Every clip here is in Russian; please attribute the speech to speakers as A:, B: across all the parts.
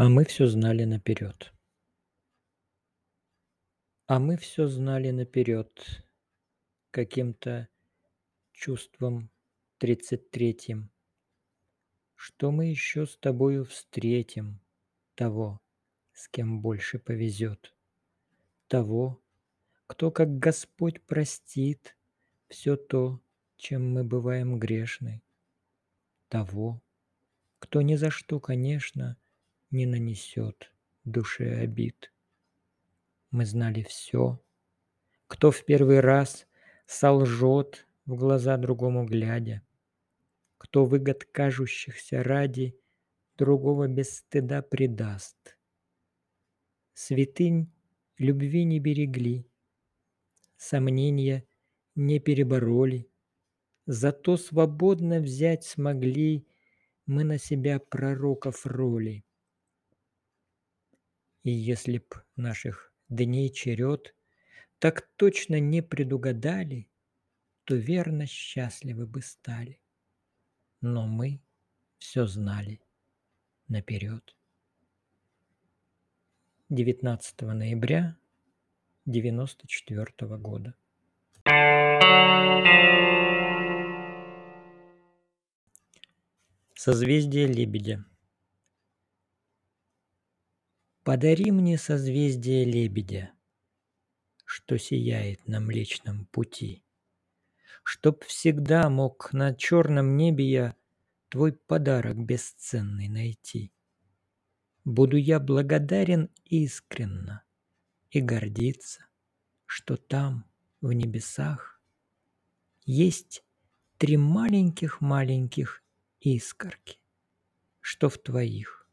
A: А мы всё знали наперёд. А мы всё знали наперёд каким-то чувством тридцать третьим, что мы ещё с тобою встретим того, с кем больше повезёт, того, кто, как Господь, простит всё то, чем мы бываем грешны, того, кто ни за что, конечно, не нанесёт душе обид. Мы знали всё, кто в первый раз солжёт, в глаза другому глядя, кто выгод кажущихся ради другого без стыда предаст. Святынь любви не берегли, сомненья не перебороли, зато свободно взять смогли мы на себя пророков роли. И если б наших дней черед так точно не предугадали, то верно счастливы бы стали. Но мы всё знали наперёд. 19 ноября девяносто четвёртого года. Созвездие Лебедя Подари мне созвездие Лебедя, Что сияет на Млечном Пути, Чтоб всегда мог на чёрном небе я Твой подарок бесценный найти. Буду я благодарен искренно И гордиться, что там, в небесах, Есть три маленьких-маленьких искорки, Что в твоих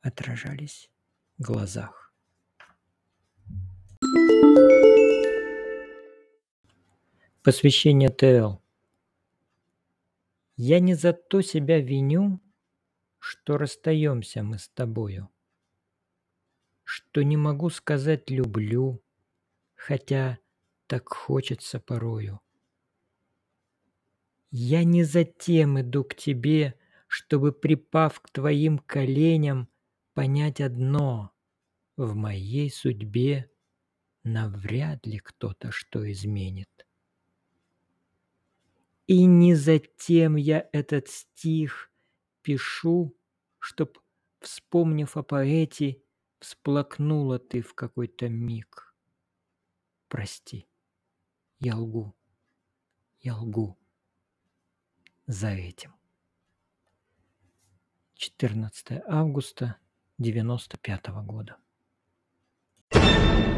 A: отражались глазах. Посвящение Т.Л. Я не за то себя виню, что расстаемся мы с тобою, Что не могу сказать люблю, хотя так хочется порою. Я не затем иду к тебе, чтобы, припав к твоим коленям, понять одно: в моей судьбе навряд ли кто-то что изменит. И не затем я этот стих пишу, чтоб, вспомнив о поэте, всплакнула ты в какой-то миг. Прости, я лгу, я лгу за этим. 14 августа девяносто пятого года. you